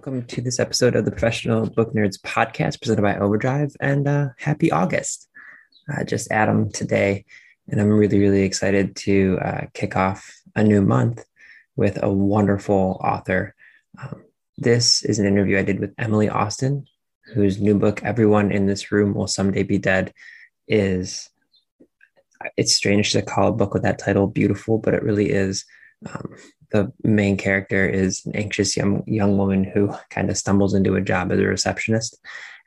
Welcome to this episode of the Professional Book Nerds podcast presented by Overdrive. And uh, happy August. Uh, just Adam today. And I'm really, really excited to uh, kick off a new month with a wonderful author. Um, this is an interview I did with Emily Austin, whose new book, Everyone in This Room Will Someday Be Dead, is. It's strange to call a book with that title beautiful, but it really is. Um, the main character is an anxious young young woman who kind of stumbles into a job as a receptionist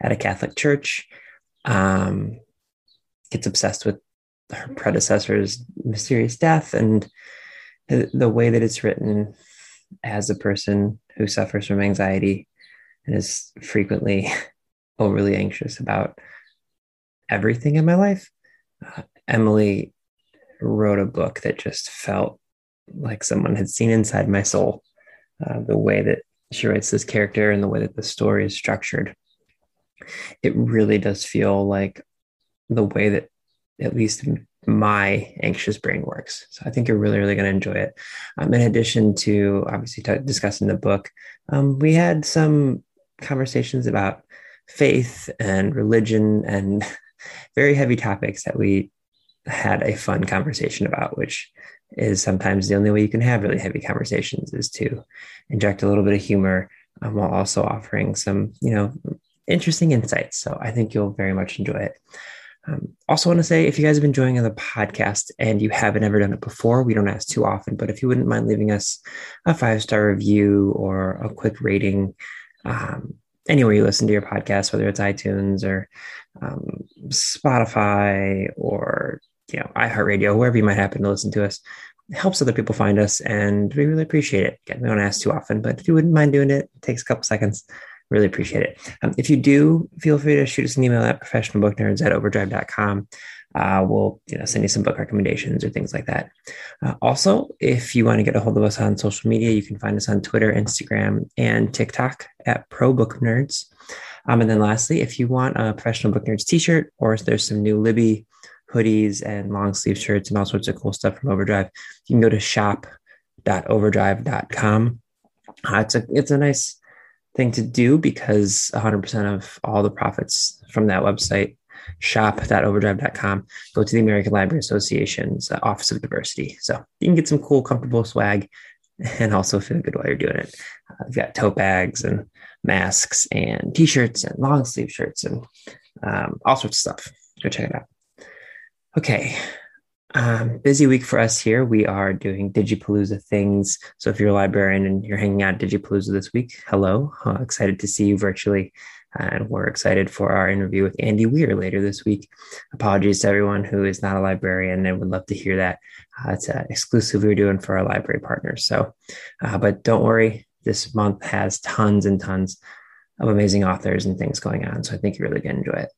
at a Catholic church. Um, gets obsessed with her predecessor's mysterious death and the, the way that it's written as a person who suffers from anxiety and is frequently overly anxious about everything in my life. Uh, Emily wrote a book that just felt like someone had seen inside my soul. Uh, the way that she writes this character and the way that the story is structured, it really does feel like the way that at least my anxious brain works. So I think you're really, really going to enjoy it. Um, in addition to obviously t- discussing the book, um, we had some conversations about faith and religion and very heavy topics that we had a fun conversation about, which is sometimes the only way you can have really heavy conversations is to inject a little bit of humor um, while also offering some, you know, interesting insights. So I think you'll very much enjoy it. Um, also, want to say if you guys have been enjoying the podcast and you haven't ever done it before, we don't ask too often, but if you wouldn't mind leaving us a five star review or a quick rating um, anywhere you listen to your podcast, whether it's iTunes or um, Spotify or you know, iHeartRadio, wherever you might happen to listen to us. It helps other people find us, and we really appreciate it. Again, we don't ask too often, but if you wouldn't mind doing it, it takes a couple seconds. Really appreciate it. Um, if you do, feel free to shoot us an email at professionalbooknerds at overdrive.com. Uh, we'll you know send you some book recommendations or things like that. Uh, also, if you want to get a hold of us on social media, you can find us on Twitter, Instagram, and TikTok at Pro Book Nerds. Um, and then lastly, if you want a professional book nerds t-shirt or if there's some new Libby hoodies and long sleeve shirts and all sorts of cool stuff from Overdrive, you can go to shop.overdrive.com. Uh, it's a it's a nice thing to do because 100% of all the profits from that website shop.overdrive.com go to the American Library Association's uh, Office of Diversity. So you can get some cool, comfortable swag and also feel good while you're doing it. Uh, we've got tote bags and masks and t-shirts and long sleeve shirts and um, all sorts of stuff. Go check it out. Okay. Um, busy week for us here. We are doing Digipalooza things. So if you're a librarian and you're hanging out at Digipalooza this week, hello. Uh, excited to see you virtually. And we're excited for our interview with Andy Weir later this week. Apologies to everyone who is not a librarian and would love to hear that. Uh, it's an exclusive we're doing for our library partners. So, uh, but don't worry, this month has tons and tons of amazing authors and things going on. So I think you're really going to enjoy it.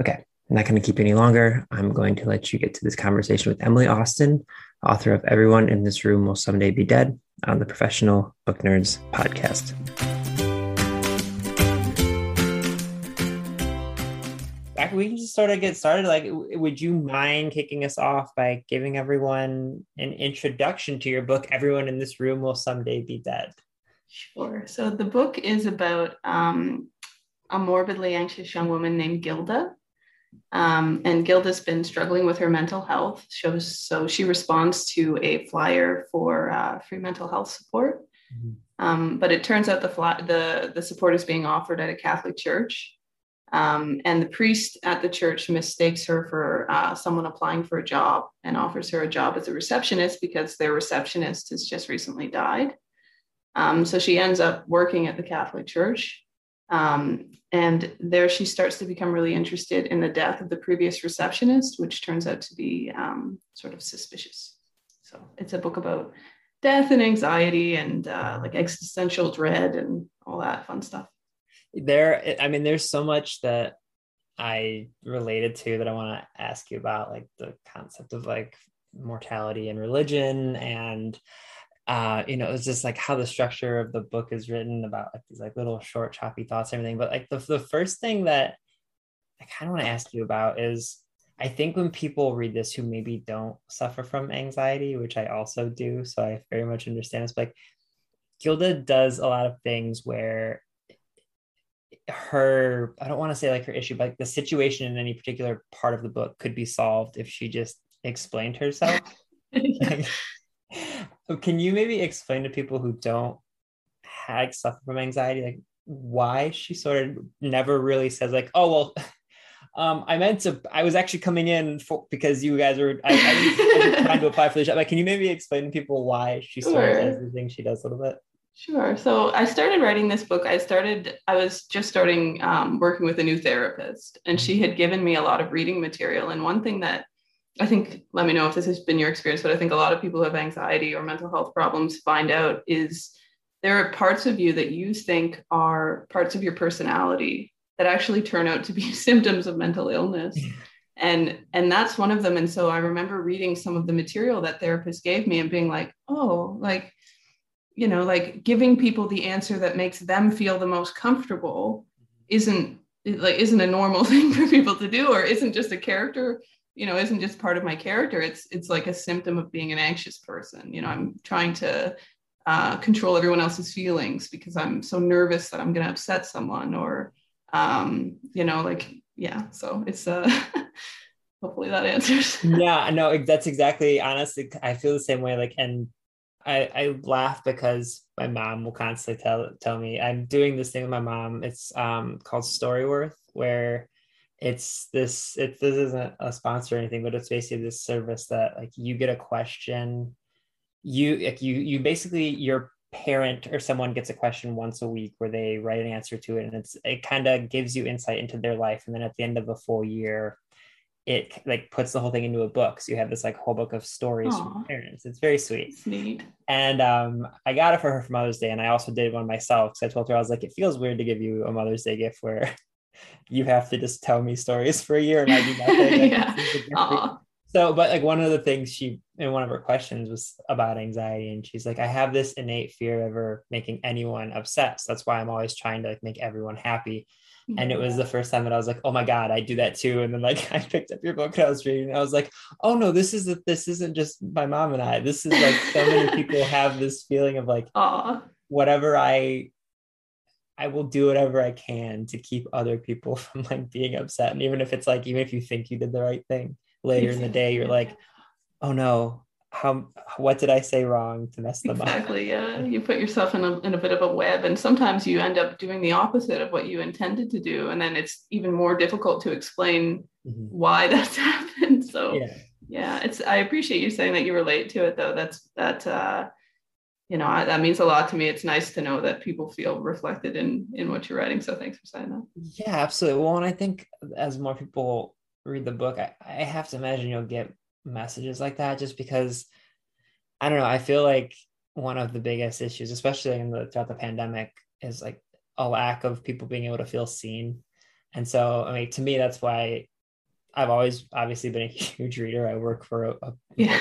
Okay. I'm not going to keep any longer. I'm going to let you get to this conversation with Emily Austin, author of Everyone in This Room Will Someday Be Dead on the Professional Book Nerds podcast. We can just sort of get started. Like, would you mind kicking us off by giving everyone an introduction to your book, Everyone in This Room Will Someday Be Dead? Sure. So, the book is about um, a morbidly anxious young woman named Gilda um, and Gilda's been struggling with her mental health. so she responds to a flyer for uh, free mental health support. Mm-hmm. Um, but it turns out the, fly, the, the support is being offered at a Catholic church. Um, and the priest at the church mistakes her for uh, someone applying for a job and offers her a job as a receptionist because their receptionist has just recently died. Um, so she ends up working at the Catholic church Um, and there she starts to become really interested in the death of the previous receptionist, which turns out to be um, sort of suspicious. So it's a book about death and anxiety and uh, like existential dread and all that fun stuff. There, I mean, there's so much that I related to that I want to ask you about, like the concept of like mortality and religion and uh, you know, it's just like how the structure of the book is written about like these like little short choppy thoughts and everything. But like the, the first thing that I kind of want to ask you about is I think when people read this who maybe don't suffer from anxiety, which I also do, so I very much understand this, but like Gilda does a lot of things where her I don't want to say like her issue, but like the situation in any particular part of the book could be solved if she just explained herself. Can you maybe explain to people who don't have suffer from anxiety, like why she sort of never really says like, oh well, um, I meant to. I was actually coming in for because you guys were. I, I was trying to apply for the job. Like, can you maybe explain to people why she sort of does the thing she does a little bit? Sure. So I started writing this book. I started. I was just starting um, working with a new therapist, and she had given me a lot of reading material. And one thing that I think, let me know if this has been your experience, but I think a lot of people who have anxiety or mental health problems find out is there are parts of you that you think are parts of your personality that actually turn out to be symptoms of mental illness. Mm-hmm. and and that's one of them. And so I remember reading some of the material that therapist gave me and being like, oh, like, you know, like giving people the answer that makes them feel the most comfortable mm-hmm. isn't like isn't a normal thing for people to do or isn't just a character you know isn't just part of my character. It's it's like a symptom of being an anxious person. You know i'm trying to uh, control everyone else's feelings because i'm so nervous that i'm going to upset someone or um you know like yeah so it's uh hopefully that answers. Yeah no that's exactly honestly i feel the same way like and I, I laugh because my mom will constantly tell tell me I'm doing this thing with my mom. It's um called Storyworth, where it's this it this isn't a sponsor or anything but it's basically this service that like you get a question. You like you you basically your parent or someone gets a question once a week where they write an answer to it and it's it kind of gives you insight into their life. And then at the end of a full year it like puts the whole thing into a book. So you have this like whole book of stories Aww. from parents. It's very sweet. It's neat. And um i got it for her for mother's day and i also did one myself. Because i told her i was like it feels weird to give you a mother's day gift where you have to just tell me stories for a year and I do nothing. yeah. So, but like one of the things she in one of her questions was about anxiety, and she's like, I have this innate fear of ever making anyone upset. So that's why I'm always trying to like make everyone happy. Yeah. And it was the first time that I was like, oh my God, I do that too. And then like I picked up your book and I was reading, and I was like, oh no, this is a, this isn't just my mom and I. This is like so many people have this feeling of like Aww. whatever I I will do whatever I can to keep other people from like being upset. And even if it's like, even if you think you did the right thing later in the day, you're like, oh no, how what did I say wrong to mess them exactly, up? Exactly. Yeah. You put yourself in a in a bit of a web. And sometimes you end up doing the opposite of what you intended to do. And then it's even more difficult to explain mm-hmm. why that's happened. So yeah. yeah, it's I appreciate you saying that you relate to it though. That's that uh you know, I, that means a lot to me. It's nice to know that people feel reflected in in what you're writing. So thanks for saying that. Yeah, absolutely. Well, and I think as more people read the book, I, I have to imagine you'll get messages like that just because I don't know. I feel like one of the biggest issues, especially in the throughout the pandemic, is like a lack of people being able to feel seen. And so, I mean, to me, that's why I've always obviously been a huge reader. I work for a, a yeah.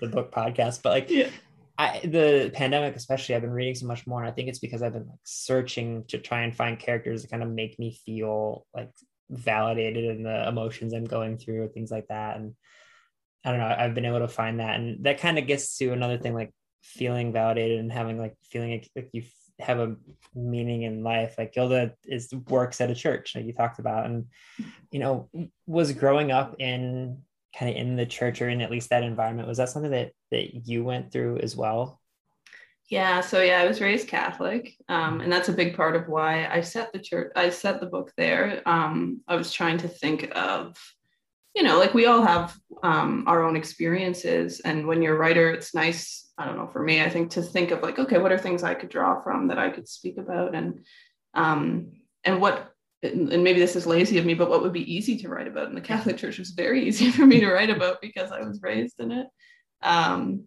the book podcast, but like yeah. I, the pandemic, especially, I've been reading so much more, and I think it's because I've been like searching to try and find characters that kind of make me feel like validated in the emotions I'm going through, or things like that. And I don't know, I've been able to find that, and that kind of gets to another thing, like feeling validated and having like feeling like, you have a meaning in life. Like Gilda is works at a church, like you talked about, and you know, was growing up in kind of in the church or in at least that environment was that something that that you went through as well? Yeah so yeah i was raised catholic um, and that's a big part of why i set the church i set the book there. Um, i was trying to think of you know like we all have um, our own experiences and when you're a writer it's nice i don't know for me i think to think of like okay what are things i could draw from that i could speak about? And Um, and what and maybe this is lazy of me, but what would be easy to write about in the Catholic Church was very easy for me to write about because I was raised in it. Um,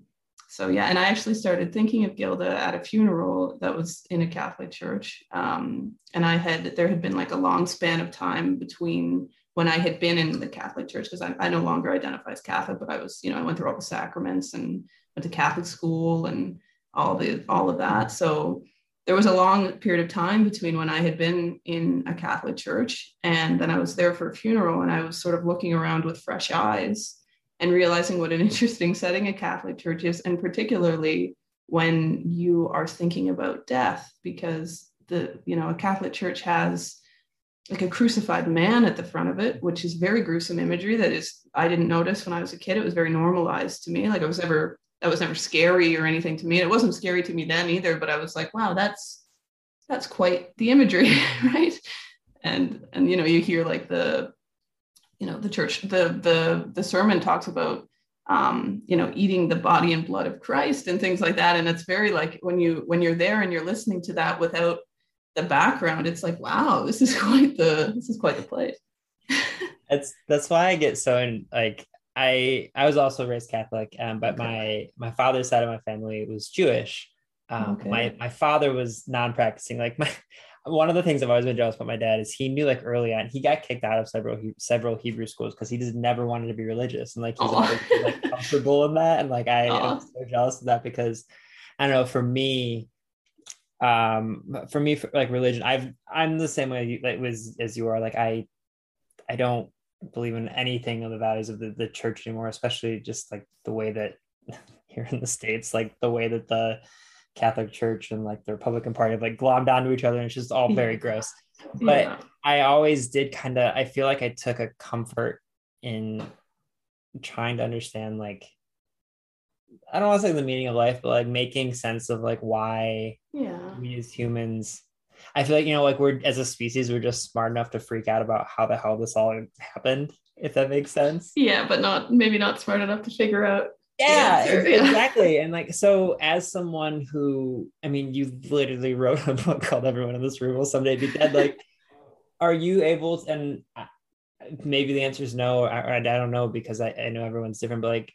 so yeah, and I actually started thinking of Gilda at a funeral that was in a Catholic church, um, and I had there had been like a long span of time between when I had been in the Catholic church because I, I no longer identify as Catholic, but I was you know I went through all the sacraments and went to Catholic school and all the all of that. So there was a long period of time between when I had been in a Catholic church and then I was there for a funeral and I was sort of looking around with fresh eyes and realizing what an interesting setting a Catholic church is, and particularly when you are thinking about death, because the you know a Catholic church has like a crucified man at the front of it, which is very gruesome imagery that is I didn't notice when I was a kid. It was very normalized to me. Like it was never that was never scary or anything to me. It wasn't scary to me then either, but I was like, wow, that's that's quite the imagery, right? And and you know, you hear like the you know the church the the the sermon talks about um, you know eating the body and blood of christ and things like that and it's very like when you when you're there and you're listening to that without the background it's like wow this is quite the this is quite the place that's that's why i get so in, like i i was also raised catholic um, but okay. my my father's side of my family was jewish um, okay. my my father was non-practicing like my one of the things I've always been jealous about my dad is he knew like early on he got kicked out of several several Hebrew schools because he just never wanted to be religious. And like he's always like comfortable in that. And like I am so jealous of that because I don't know for me um for me for, like religion I've I'm the same way you, like was as you are. Like I I don't believe in anything of the values of the, the church anymore especially just like the way that here in the states like the way that the Catholic Church and like the Republican Party have like glommed onto each other and it's just all very gross. But yeah. I always did kind of I feel like I took a comfort in trying to understand like I don't want to say the meaning of life, but like making sense of like why yeah. we as humans I feel like you know like we're as a species we're just smart enough to freak out about how the hell this all happened if that makes sense. Yeah, but not maybe not smart enough to figure out yeah, exactly. And like, so as someone who, I mean, you literally wrote a book called Everyone in This Room Will Someday Be Dead. Like, are you able to, and uh, maybe the answer is no, I, I don't know because I, I know everyone's different, but like,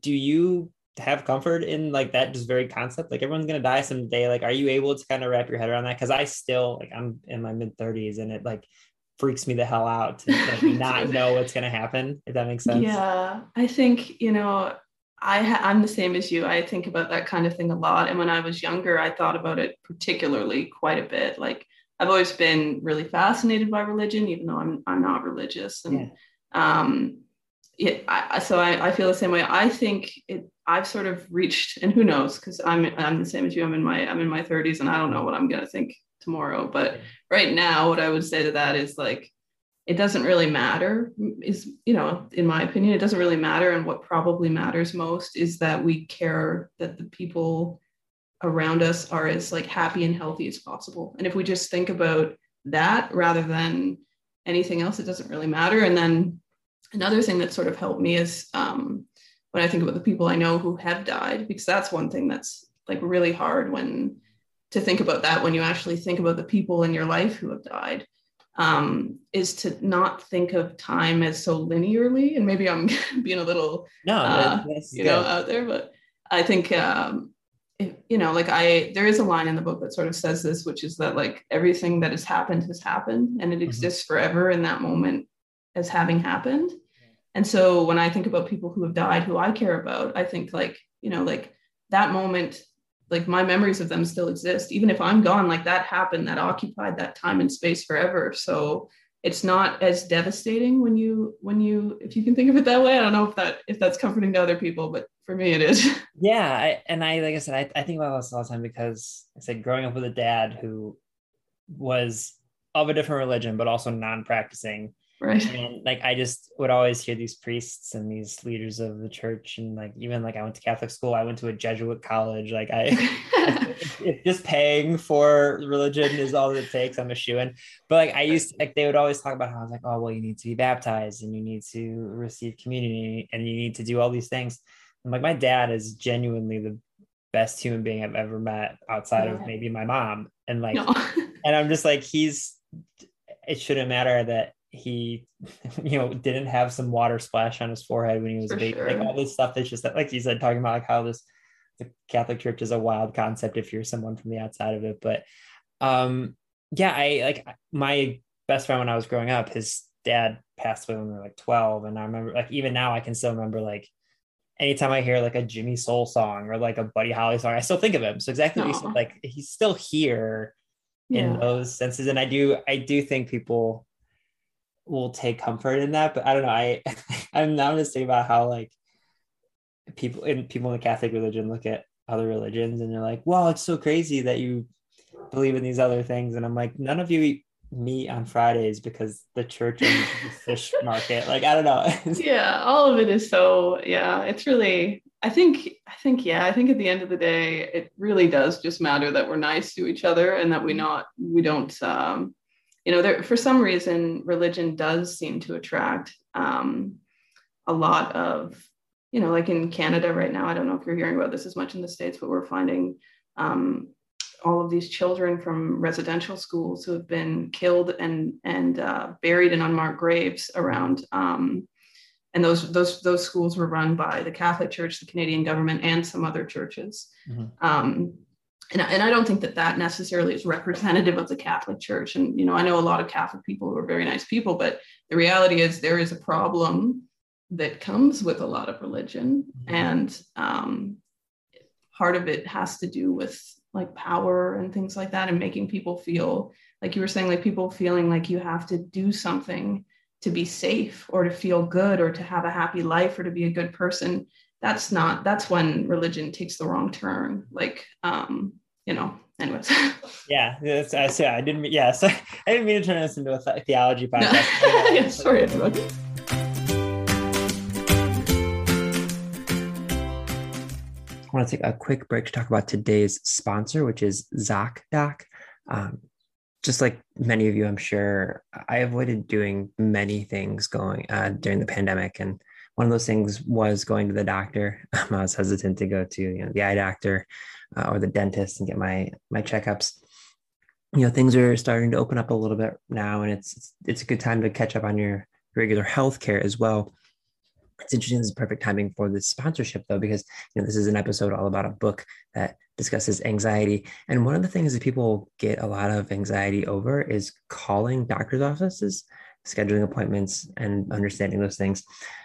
do you have comfort in like that just very concept? Like, everyone's going to die someday. Like, are you able to kind of wrap your head around that? Cause I still, like, I'm in my mid 30s and it like, freaks me the hell out to like, not know what's going to happen if that makes sense yeah i think you know I ha- I'm the same as you. I think about that kind of thing a lot. And when I was younger, I thought about it particularly quite a bit. Like I've always been really fascinated by religion, even though I'm I'm not religious. And yeah. um, I, so I, I feel the same way. I think it. I've sort of reached, and who knows? Because I'm I'm the same as you. I'm in my I'm in my 30s, and I don't know what I'm gonna think tomorrow. But right now, what I would say to that is like it doesn't really matter is you know in my opinion it doesn't really matter. And what probably matters most is that we care that the people around us are as like happy and healthy as possible. And if we just think about that rather than anything else it doesn't really matter. And then another thing that sort of helped me is um, when i think about the people i know who have died because that's one thing that's like really hard when to think about that when you actually think about the people in your life who have died um, is to not think of time as so linearly. And maybe I'm being a little, no, uh, you know, out there, but I think, um, if, you know, like I, there is a line in the book that sort of says this, which is that like everything that has happened has happened and it mm-hmm. exists forever in that moment as having happened. And so when I think about people who have died, who I care about, I think like, you know, like that moment like my memories of them still exist. Even if i'm gone like that happened that occupied that time and space forever. So it's not as devastating when you when you if you can think of it that way. I don't know if that if that's comforting to other people but for me it is. Yeah I, and i like i said I, I think about this all the time because i said growing up with a dad who was of a different religion but also non-practicing Right. And like I just would always hear these priests and these leaders of the church, and like even like I went to Catholic school, I went to a Jesuit college. Like I, if, if, just paying for religion is all that it takes, I'm a shoe in. But like I used to, like they would always talk about how I was like, oh well, you need to be baptized and you need to receive community and you need to do all these things. And like my dad is genuinely the best human being I've ever met outside of maybe my mom, and like. No and I'm just like, he's. It shouldn't matter that he, you know, didn't have some water splash on his forehead when he was For a baby. sure. Like all this stuff that's just that, like you said, talking about like how this the Catholic Church is a wild concept if you're someone from the outside of it. But um, yeah, I like my best friend when I was growing up, his dad passed away when we were like 12. And I remember like even now I can still remember like anytime I hear like a Jimmy Soul song or like a Buddy Holly song, I still think of him. So exactly what you said, like he's still here in those senses. And I do I do think people will take comfort in that. But I don't know. I I'm now just thinking about how like people in people in the Catholic religion look at other religions and they're like, well, it's so crazy that you believe in these other things. And I'm like, none of you eat meat on Fridays because the church owns the fish market. Like, I don't know. yeah all of it is so yeah it's really i think i think yeah i think at the end of the day it really does just matter that we're nice to each other and that we not we don't um you know there for some reason religion does seem to attract um a lot of you know like in canada right now i don't know if you're hearing about this as much in the states but we're finding um all of these children from residential schools who have been killed and and uh, buried in unmarked graves around um, and those those those schools were run by the Catholic Church, the Canadian government, and some other churches. Mhm. And, and I don't think that that necessarily is representative of the Catholic Church. And you know, I know a lot of Catholic people who are very nice people, but the reality is there is a problem that comes with a lot of religion, Mhm. and um, part of it has to do with like power and things like that, and making people feel like you were saying, like people feeling like you have to do something to be safe or to feel good or to have a happy life or to be a good person that's not that's when religion takes the wrong turn like um you know anyways yeah, that's, I didn't. Yeah, so I didn't mean to turn this into a th- theology No. podcast. yeah, sorry everyone I want to take a quick break to talk about today's sponsor, which is ZocDoc. Um, just like many of you, I'm sure I avoided doing many things going uh, during the pandemic, and one of those things was going to the doctor. I was hesitant to go to you know the eye doctor uh, or the dentist and get my my checkups. You know, things are starting to open up a little bit now, and it's it's, it's a good time to catch up on your regular health care as well. It's interesting. This is perfect timing for this sponsorship, though, because you know this is an episode all about a book that discusses anxiety. And one of the things that people get a lot of anxiety over is calling doctor's offices, scheduling appointments, and understanding those things.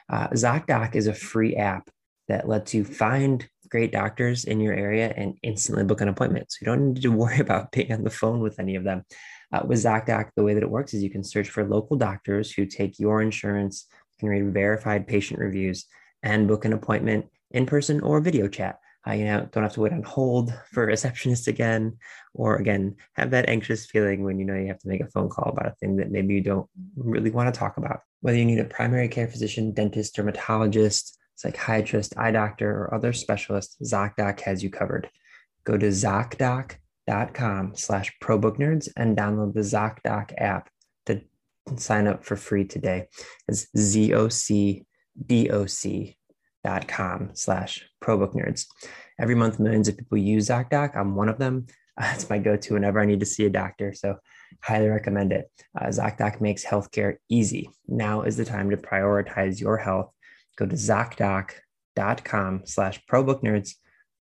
Uh, ZocDoc is a free app that lets you find great doctors in your area and instantly book an appointment. So you don't need to worry about being on the phone with any of them. Uh, with ZocDoc, the way that it works is you can search for local doctors who take your insurance, can read verified patient reviews, and book an appointment in person or video chat. Uh, you know, don't have to wait on hold for a receptionist again, or again, have that anxious feeling when you know you have to make a phone call about a thing that maybe you don't really want to talk about. Whether you need a primary care physician, dentist, dermatologist, psychiatrist, eye doctor, or other specialist, ZocDoc has you covered. Go to ZocDoc.com slash ProBookNerds and download the ZocDoc app to sign up for free today. It's Z-O-C-D-O-C dot com slash ProBookNerds. Every month, millions of people use ZocDoc. I'm one of them. It's my go-to whenever I need to see a doctor. So highly recommend it. Uh, ZocDoc makes healthcare easy. Now is the time to prioritize your health. Go to ZocDoc.com slash ProBookNerds.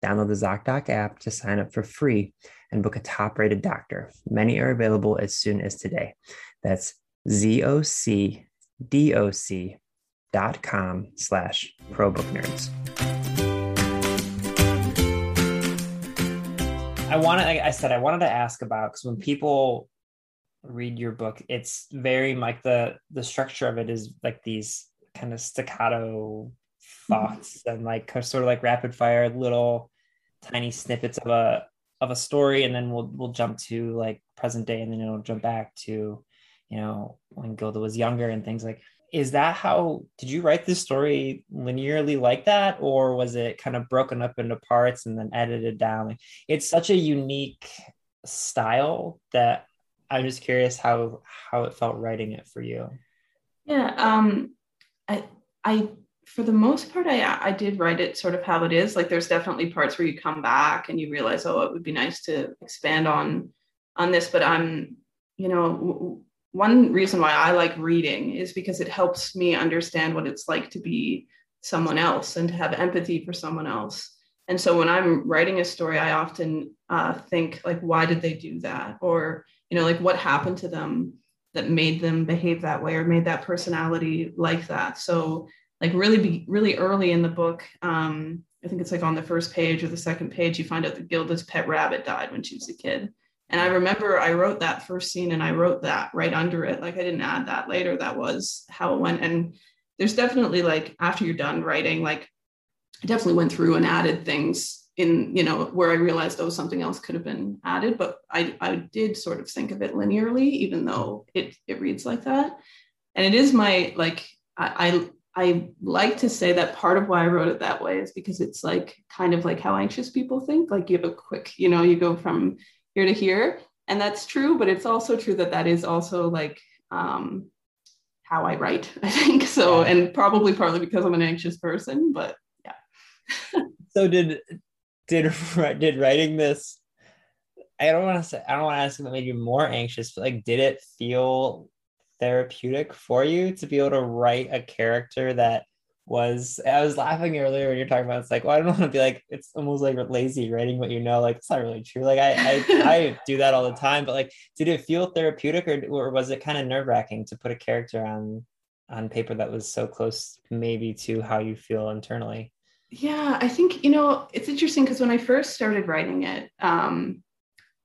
Download the ZocDoc app to sign up for free and book a top-rated doctor. Many are available as soon as today. That's Z-O-C-D-O-C dot com slash ProBookNerds. I wanted, like I said, I wanted to ask about because when people read your book, it's very like the the structure of it is like these kind of staccato mm-hmm. thoughts and like sort of like rapid fire little tiny snippets of a of a story, and then we'll we'll jump to like present day, and then it'll jump back to you know when Gilda was younger and things like. Is that how did you write this story linearly like that, or was it kind of broken up into parts and then edited down? It's such a unique style that I'm just curious how how it felt writing it for you. yeah um i i for the most part i i did write it sort of how it is like there's definitely parts where you come back and you realize oh it would be nice to expand on on this, but I'm, you know, one reason why I like reading is because it helps me understand what it's like to be someone else and to have empathy for someone else. And so when I'm writing a story, I often uh, think like, why did they do that? Or, you know, like what happened to them that made them behave that way or made that personality like that. So like really, be, really early in the book, um, I think it's like on the first page or the second page, you find out that Gilda's pet rabbit died when she was a kid. And I remember I wrote that first scene and I wrote that right under it. Like I didn't add that later. That was how it went. And there's definitely like after you're done writing, like I definitely went through and added things in, you know, where I realized, oh, something else could have been added. But I, I did sort of think of it linearly, even though it it reads like that. And it is my like I, I I like to say that part of why I wrote it that way is because it's like kind of like how anxious people think. Like you have a quick, you know, you go from here to here. And that's true but it's also true that that is also like um, how i write i think. So and probably partly because i'm an anxious person but yeah. So did did did writing this i don't want to say i don't want to ask if it made you more anxious but like did it feel therapeutic for you to be able to write a character that was I was laughing earlier when you're talking about it's like, well, I don't want to be like it's almost like lazy writing what you know. Like it's not really true. Like I I, I do that all the time, but like did it feel therapeutic or, or was it kind of nerve-wracking to put a character on on paper that was so close maybe to how you feel internally? Yeah, I think you know it's interesting because when I first started writing it, um,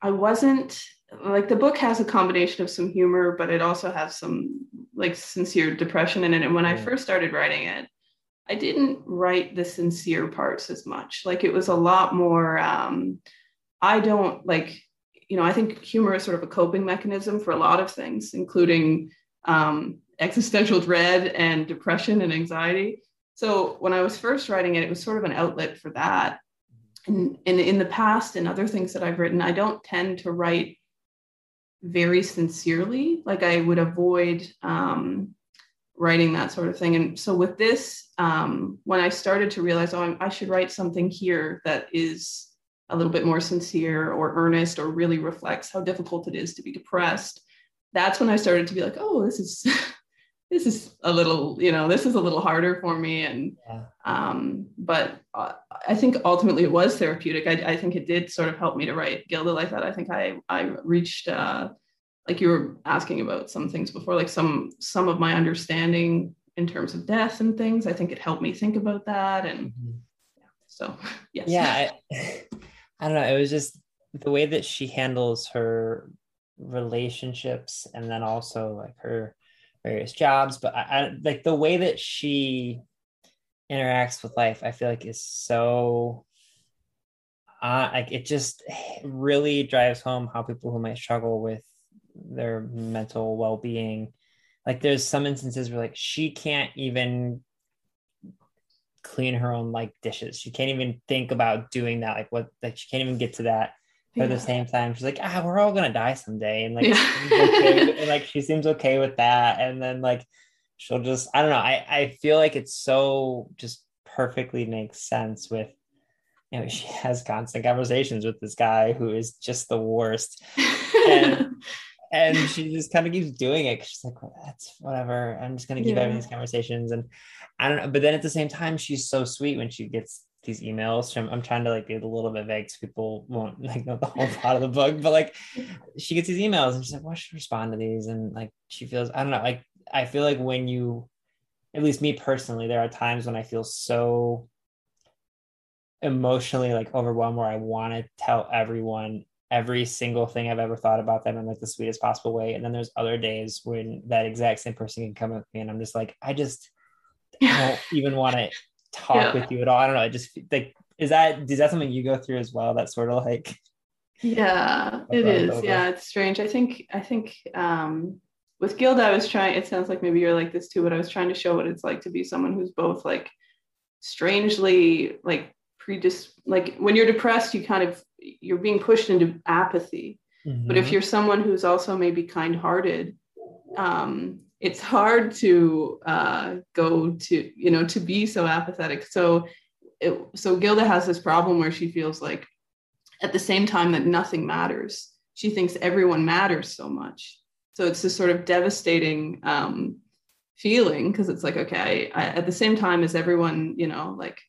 I wasn't like the book has a combination of some humor, but it also has some like sincere depression in it. And when I first started writing it, I didn't write the sincere parts as much. Like it was a lot more, um, I don't like, you know, I think humor is sort of a coping mechanism for a lot of things, including um, existential dread and depression and anxiety. So when I was first writing it, it was sort of an outlet for that. And, and in the past and other things that I've written, I don't tend to write very sincerely. Like I would avoid um, writing that sort of thing. And so with this, um, when I started to realize, oh, I should write something here that is a little bit more sincere or earnest or really reflects how difficult it is to be depressed, that's when I started to be like, oh, this is this is a little, you know, this is a little harder for me. And yeah. um, but uh, I think ultimately it was therapeutic. I, I think it did sort of help me to write Gilda like that. I think I I reached uh, like you were asking about some things before, like some some of my understanding in terms of death and things. I think it helped me think about that. And mm-hmm. yeah, so yes. Yeah. I, I don't know. It was just the way that she handles her relationships and then also like her various jobs. But I, I like the way that she interacts with life, I feel like is so uh, like it just really drives home how people who might struggle with their mental well-being. Like there's some instances where like she can't even clean her own like dishes. She can't even think about doing that like what like she can't even get to that. But yeah. at the same time she's like ah we're all gonna die someday and like yeah. okay, and like she seems okay with that. And then like she'll just i don't know i i feel like it's so just perfectly makes sense with you know she has constant conversations with this guy who is just the worst. And and she just kind of keeps doing it. She's like, well, that's whatever. I'm just gonna keep yeah. having these conversations, and I don't know. But then at the same time, she's so sweet when she gets these emails. From, I'm trying to like be a little bit vague so people won't like know the whole plot of the book. But like, she gets these emails and she's like, "Well, I should respond to these." And like, she feels I don't know. Like, I feel like when you, at least me personally, there are times when I feel so emotionally like overwhelmed where I want to tell everyone every single thing I've ever thought about them in like the sweetest possible way. And then there's other days when that exact same person can come with me and I'm just like, I just don't even want to talk yeah. with you at all. I don't know. I just like, is that, is that something you go through as well? That sort of like, yeah, it is. Over. Yeah, it's strange. I think, I think, um, with Gilda, I was trying, it sounds like maybe you're like this too, but I was trying to show what it's like to be someone who's both like strangely like predis like when you're depressed you kind of you're being pushed into apathy mm-hmm. but if mm-hmm. you're someone who's also maybe kind-hearted um, it's hard to uh, go to you know to be so apathetic so it, so gilda has this problem where she feels like at the same time that nothing matters she thinks everyone matters so much. So it's this sort of devastating um, feeling because it's like, okay, I, at the same time as everyone, you know, like,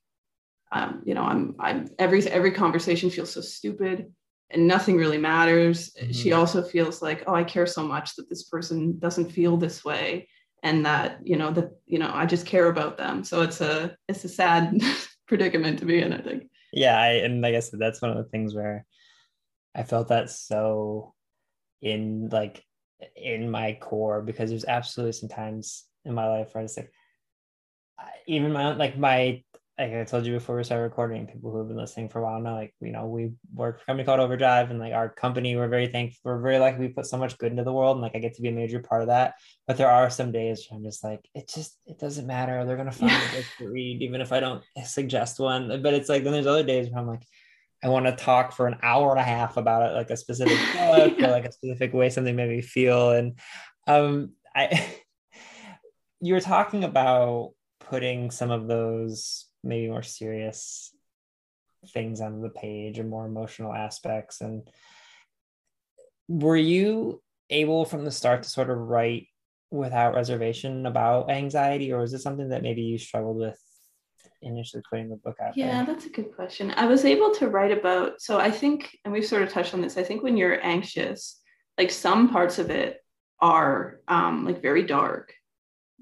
um, you know, I'm, I'm every every conversation feels so stupid and nothing really matters. Mm-hmm. She also feels like, oh, I care so much that this person doesn't feel this way, and that you know that you know I just care about them. So it's a it's a sad predicament to be in. I think. Yeah, I and like I said, that's one of the things where I felt that so in like in my core because there's absolutely some times in my life where I just like even my like my like I told you before we started recording, people who have been listening for a while know, like, you know, we work for a company called Overdrive and like our company, we're very thankful. We're very lucky we put so much good into the world and like I get to be a major part of that. But there are some days where I'm just like, it just, it doesn't matter. They're going to find a book to read, even if I don't suggest one. But it's like, then there's other days where I'm like, I want to talk for an hour and a half about it, like a specific book yeah. or like a specific way something made me feel. And um, I, you were talking about putting some of those maybe more serious things on the page or more emotional aspects. And were you able from the start to sort of write without reservation about anxiety, or was it something that maybe you struggled with initially putting the book out yeah there? that's a good question i was able to write about so i think and we've sort of touched on this i think when you're anxious like some parts of it are um, like very dark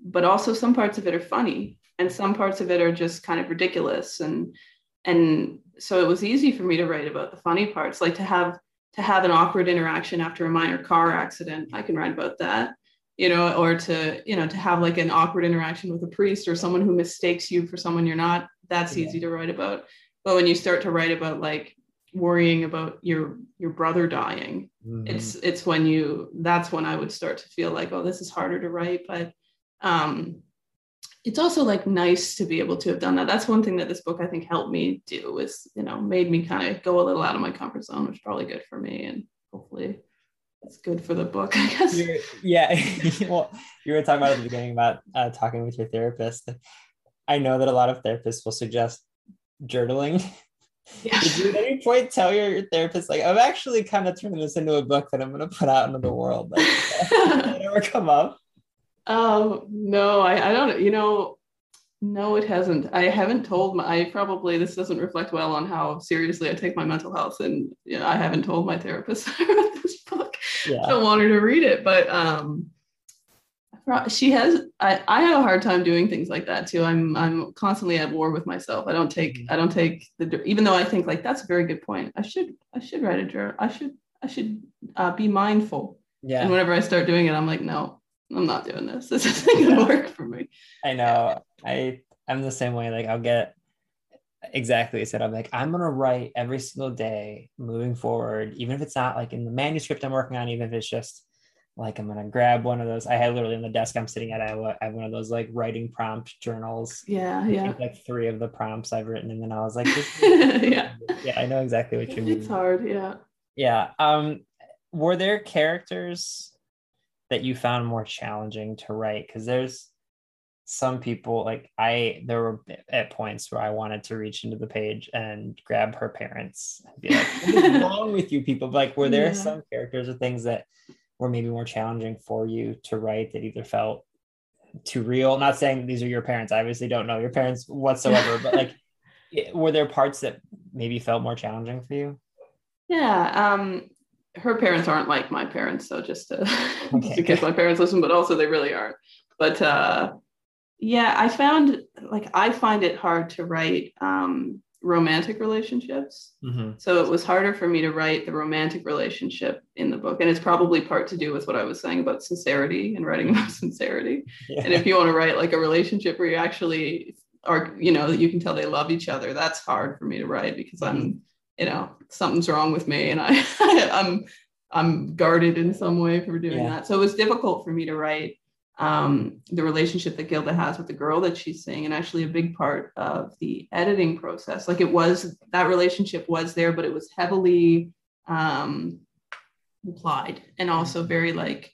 but also some parts of it are funny and some parts of it are just kind of ridiculous and and so it was easy for me to write about the funny parts like to have to have an awkward interaction after a minor car accident i can write about that you know, or to, you know, to have like an awkward interaction with a priest or someone who mistakes you for someone you're not, that's yeah. easy to write about. But when you start to write about like worrying about your your brother dying, mm-hmm. it's it's when you that's when I would start to feel like, oh, this is harder to write. But um it's also like nice to be able to have done that. That's one thing that this book I think helped me do is, you know, made me kind of go a little out of my comfort zone, which is probably good for me and hopefully it's good for the book, I guess. You're, yeah. well, you were talking about at the beginning about uh, talking with your therapist. I know that a lot of therapists will suggest journaling. Yeah. Did you at any point tell your, therapist, like, I'm actually kind of turning this into a book that I'm going to put out into the world? Like, that ever come up? Um, no, I, I don't, you know, no, it hasn't. I haven't told my, I probably, this doesn't reflect well on how seriously I take my mental health. And you know, I haven't told my therapist about this book. Yeah. I don't want her to read it, but um, she has, I, I have a hard time doing things like that too. I'm, I'm constantly at war with myself. I don't take, mm-hmm. I don't take the, even though I think like, that's a very good point. I should, I should write a journal. I should, I should uh, be mindful. Yeah. And whenever I start doing it, I'm like, no, I'm not doing this. This isn't gonna work for me. I know. I I'm the same way. Like I'll get exactly I said. I'm like, I'm gonna write every single day moving forward, even if it's not like in the manuscript I'm working on, even if it's just like I'm gonna grab one of those. I had literally on the desk I'm sitting at, I have one of those like writing prompt journals. Yeah, yeah. like three of the prompts I've written, and then I was like, yeah, yeah, I know exactly what you mean. It's hard, yeah. Yeah. Um, were there characters that you found more challenging to write? Because there's some people like I there were at points where I wanted to reach into the page and grab her parents and be like, what's wrong with you people? Like, were there yeah. some characters or things that were maybe more challenging for you to write that either felt too real? Not saying these are your parents. I obviously don't know your parents whatsoever, but like were there parts that maybe felt more challenging for you? Yeah. Um her parents aren't like my parents, so just to, okay. just in case my parents listen, but also they really aren't. But uh, yeah, I found like I find it hard to write um, romantic relationships. Mm-hmm. So it was harder for me to write the romantic relationship in the book, and it's probably part to do with what I was saying about sincerity and writing about sincerity. Yeah. And if you want to write like a relationship where you actually are, you know, you can tell they love each other, that's hard for me to write because mm-hmm. I'm you know something's wrong with me and I I'm I'm guarded in some way for doing yeah. that. So it was difficult for me to write um, the relationship that Gilda has with the girl that she's seeing, and actually a big part of the editing process. Like it was that relationship was there, but it was heavily um, implied and also very like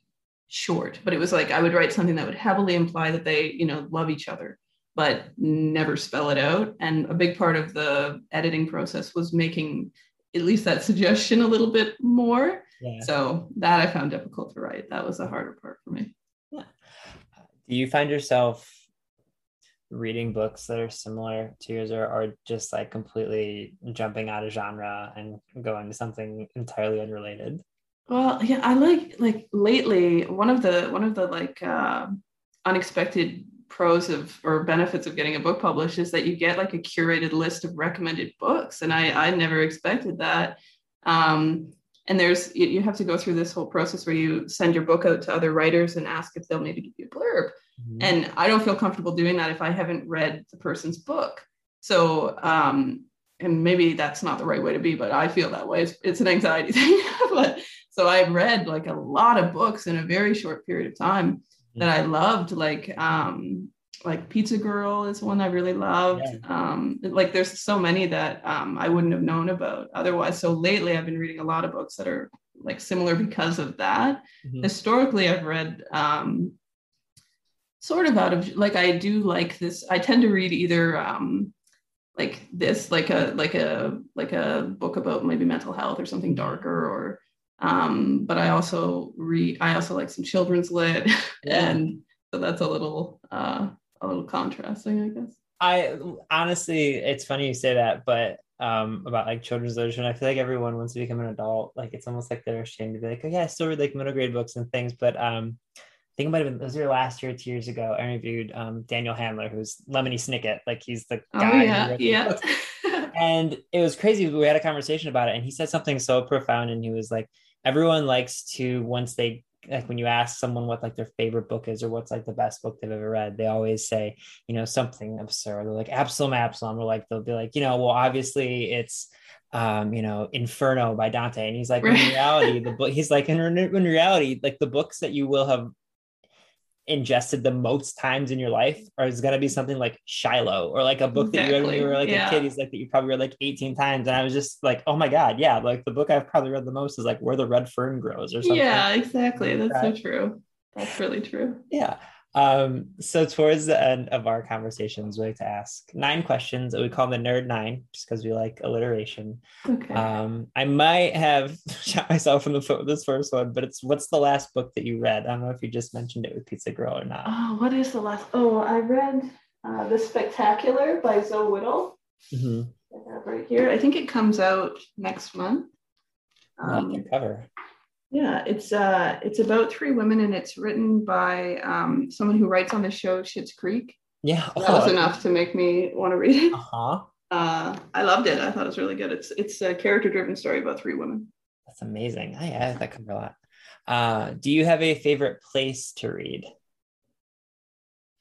short. But it was like I would write something that would heavily imply that they, you know, love each other but never spell it out. And a big part of the editing process was making at least that suggestion a little bit more. Yeah. So that I found difficult to write. That was the harder part for me. Yeah. Do you find yourself reading books that are similar to yours or, or just like completely jumping out of genre and going to something entirely unrelated? Well, yeah, I like like lately one of the one of the like uh, unexpected pros of or benefits of getting a book published is that you get like a curated list of recommended books, and I I never expected that. Um, and there's you have to go through this whole process where you send your book out to other writers and ask if they'll maybe give you a blurb. Mm-hmm. And I don't feel comfortable doing that if I haven't read the person's book. So um, and maybe that's not the right way to be, but I feel that way. It's, it's an anxiety thing. but so I've read like a lot of books in a very short period of time. That I loved, like um, like Pizza Girl is one I really loved. Yeah. Um, like there's so many that um, I wouldn't have known about otherwise. So lately I've been reading a lot of books that are like similar because of that. Mm-hmm. Historically, I've read um, sort of out of like I do like this. I tend to read either um, like this, like a like a like a book about maybe mental health or something darker, or um, but I also read, I also like some children's lit, and so that's a little, uh, a little contrasting, I guess. I honestly, it's funny you say that, but um, about like children's literature, and I feel like everyone wants to become an adult. Like it's almost like they're ashamed to be like, oh yeah, I still read like middle grade books and things, but um, I think it might have been, was your last year, two years ago. I interviewed um, Daniel Handler, who's Lemony Snicket. Like he's the oh, guy. Oh, yeah. yeah. and it was crazy. We had a conversation about it, and he said something so profound. And he was like, everyone likes to once they like when you ask someone what like their favorite book is or what's like the best book they've ever read, they always say, you know, something absurd. They're like Absalom, Absalom, or like they'll be like, you know, well, obviously it's um, you know, Inferno by Dante. And he's like, in reality, the book, he's like, in, in reality, like the books that you will have ingested the most times in your life or it's going to be something like Shiloh or like a book exactly. that you read when you were like yeah. a kid. He's like that you probably read like 18 times. And I was just like, oh my God, yeah. Like the book I've probably read the most is like Where the Red Fern Grows or something. Yeah, exactly. That's so true. That's really true. Yeah. Um, so towards the end of our conversations, we like to ask nine questions that we call the nerd nine, just because we like alliteration. Okay. Um, I might have shot myself in the foot with this first one, but it's what's the last book that you read? I don't know if you just mentioned it with Pizza Girl or not. Oh, what is the last? Oh, I read uh, The Spectacular by Zoe Whittall. Mm-hmm. I have right here. I think it comes out next month. Um, cover. Yeah, it's uh it's about three women and it's written by um someone who writes on the show Schitt's Creek. Yeah. that was enough to make me want to read it. Uh-huh. Uh I loved it. I thought it was really good. It's it's a character driven story about three women. That's amazing. I yeah, that comes a lot. Uh do you have a favorite place to read?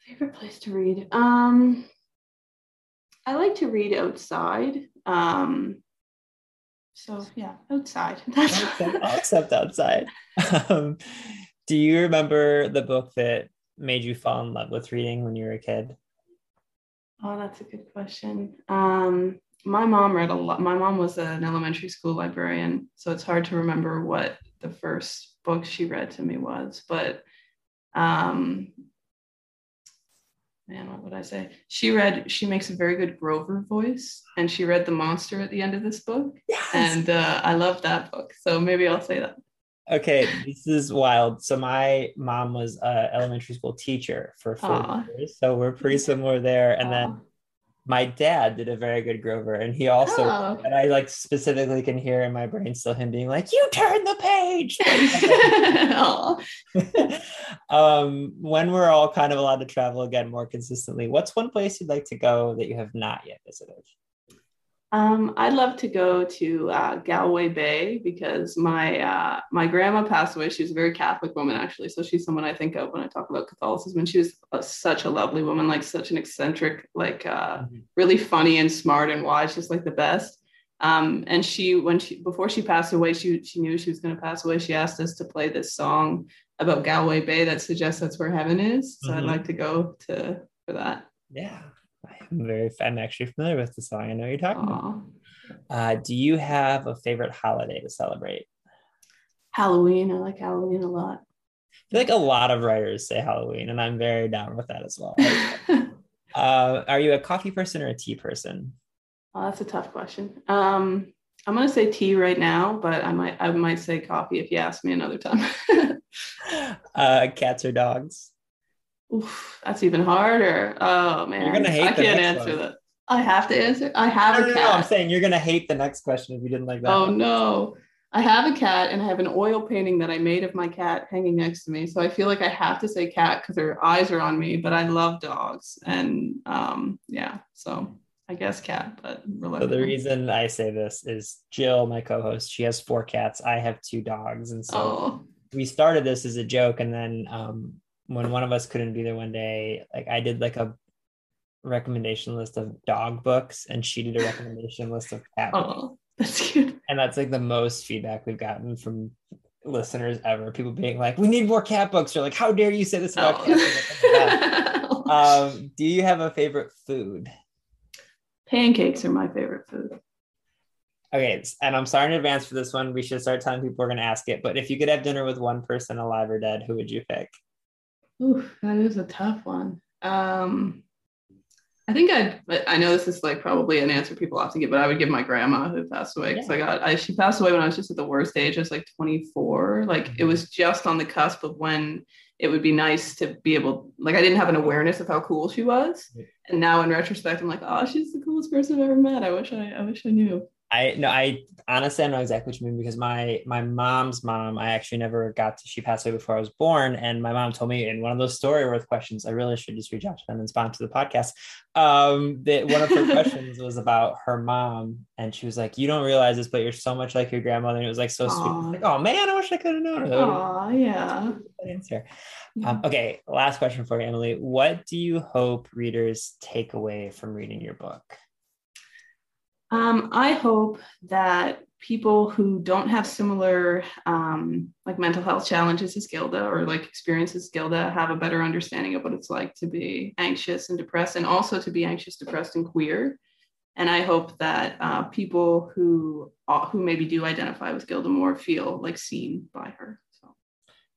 Favorite place to read? Um I like to read outside. Um so yeah, outside. I'll accept outside. Um, do you remember the book that made you fall in love with reading when you were a kid? Oh, that's a good question. Um, my mom read a lot. My mom was an elementary school librarian, so it's hard to remember what the first book she read to me was. But um, man, what would I say? She read, she makes a very good Grover voice, and she read The Monster at the end of this book. Yes. And uh, I love that book. So maybe I'll say that. Okay, this is wild. So my mom was an elementary school teacher for four Aww. years. So we're pretty similar there. And Aww. then my dad did a very good Grover, and he also, oh. and I like specifically can hear in my brain still him being like, "You turn the page." um, when we're all kind of allowed to travel again more consistently, what's one place you'd like to go that you have not yet visited? Um, I'd love to go to uh, Galway Bay because my uh, my grandma passed away. She was a very Catholic woman, actually, so she's someone I think of when I talk about Catholicism. And she was a, such a lovely woman, like such an eccentric, like uh, mm-hmm. really funny and smart and wise, just like the best. Um, and she, when she before she passed away, she she knew she was going to pass away. She asked us to play this song about Galway Bay that suggests that's where heaven is. So mm-hmm. I'd like to go to for that. Yeah. I'm very I'm actually familiar with the song. I know you're talking Aww. about. Uh, do you have a favorite holiday to celebrate? Halloween. I like Halloween a lot. I feel like a lot of writers say Halloween, and I'm very down with that as well. uh, are you a coffee person or a tea person? Oh, that's a tough question. Um, I'm gonna say tea right now, but I might I might say coffee if you ask me another time. uh, cats or dogs? Oof, that's even harder. Oh man, You're gonna hate I can't answer one. that. I have to answer. I have No, a cat. no, I'm saying you're gonna hate the next question if you didn't like that. Oh one. no. I have a cat and I have an oil painting that I made of my cat hanging next to me. So I feel like I have to say cat because her eyes are on me, but I love dogs. And um, yeah, so I guess cat, but So the reason I say this is Jill, my co-host, she has four cats. I have two dogs, and so Oh, we started this as a joke, and then um, when one of us couldn't be there one day, like I did like a recommendation list of dog books, and she did a recommendation list of cat books, oh, that's cute. and that's like the most feedback we've gotten from listeners ever. People being like, "We need more cat books," or like, "How dare you say this about cats?" I'm "Oh my God." um, do you have a favorite food? Pancakes are my favorite food. Okay, and I'm sorry in advance for this one. We should start telling people we're going to ask it. But if you could have dinner with one person alive or dead, who would you pick? Ooh, that is a tough one. Um, I think but I know this is like probably an answer people often get, but I would give my grandma who passed away because I got, I, she passed away when I was just at the worst age. I was like 24. Like it was just on the cusp of when it would be nice to be able, like I didn't have an awareness of how cool she was. And now in retrospect, I'm like, oh, she's the coolest person I've ever met. I wish I, I wish I knew. I no, I honestly I know exactly what you mean because my my mom's mom, I actually never got to. She passed away before I was born, and my mom told me in one of those Storyworth questions. I really should just reach out to them and sponsor the podcast. Um, that one of her questions was about her mom, and she was like, "You don't realize this, but you're so much like your grandmother." And it was like so sweet. I was Aw. like, oh man, I wish I could have known her. Oh, yeah. been a good answer. Um, okay, last question for you, Emily. What do you hope readers take away from reading your book? Um, I hope that people who don't have similar um, like mental health challenges as Gilda or like experiences as Gilda have a better understanding of what it's like to be anxious and depressed and also to be anxious, depressed, and queer. And I hope that uh, people who uh, who maybe do identify with Gilda more feel like seen by her. So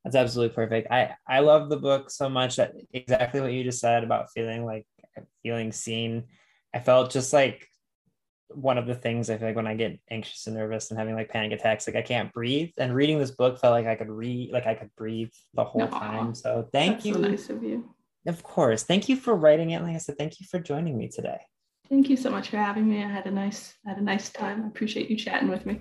That's absolutely perfect. I I love the book so much that exactly what you just said about feeling like feeling seen. I felt just like one of the things I feel like when I get anxious and nervous and having like panic attacks, like I can't breathe. And reading this book felt like I could read, like I could breathe the whole Aw. time. So thank that's you. so nice of you. Of course. Thank you for writing it. Like I said, thank you for joining me today. Thank you so much for having me. I had a nice I had a nice time. I appreciate you chatting with me.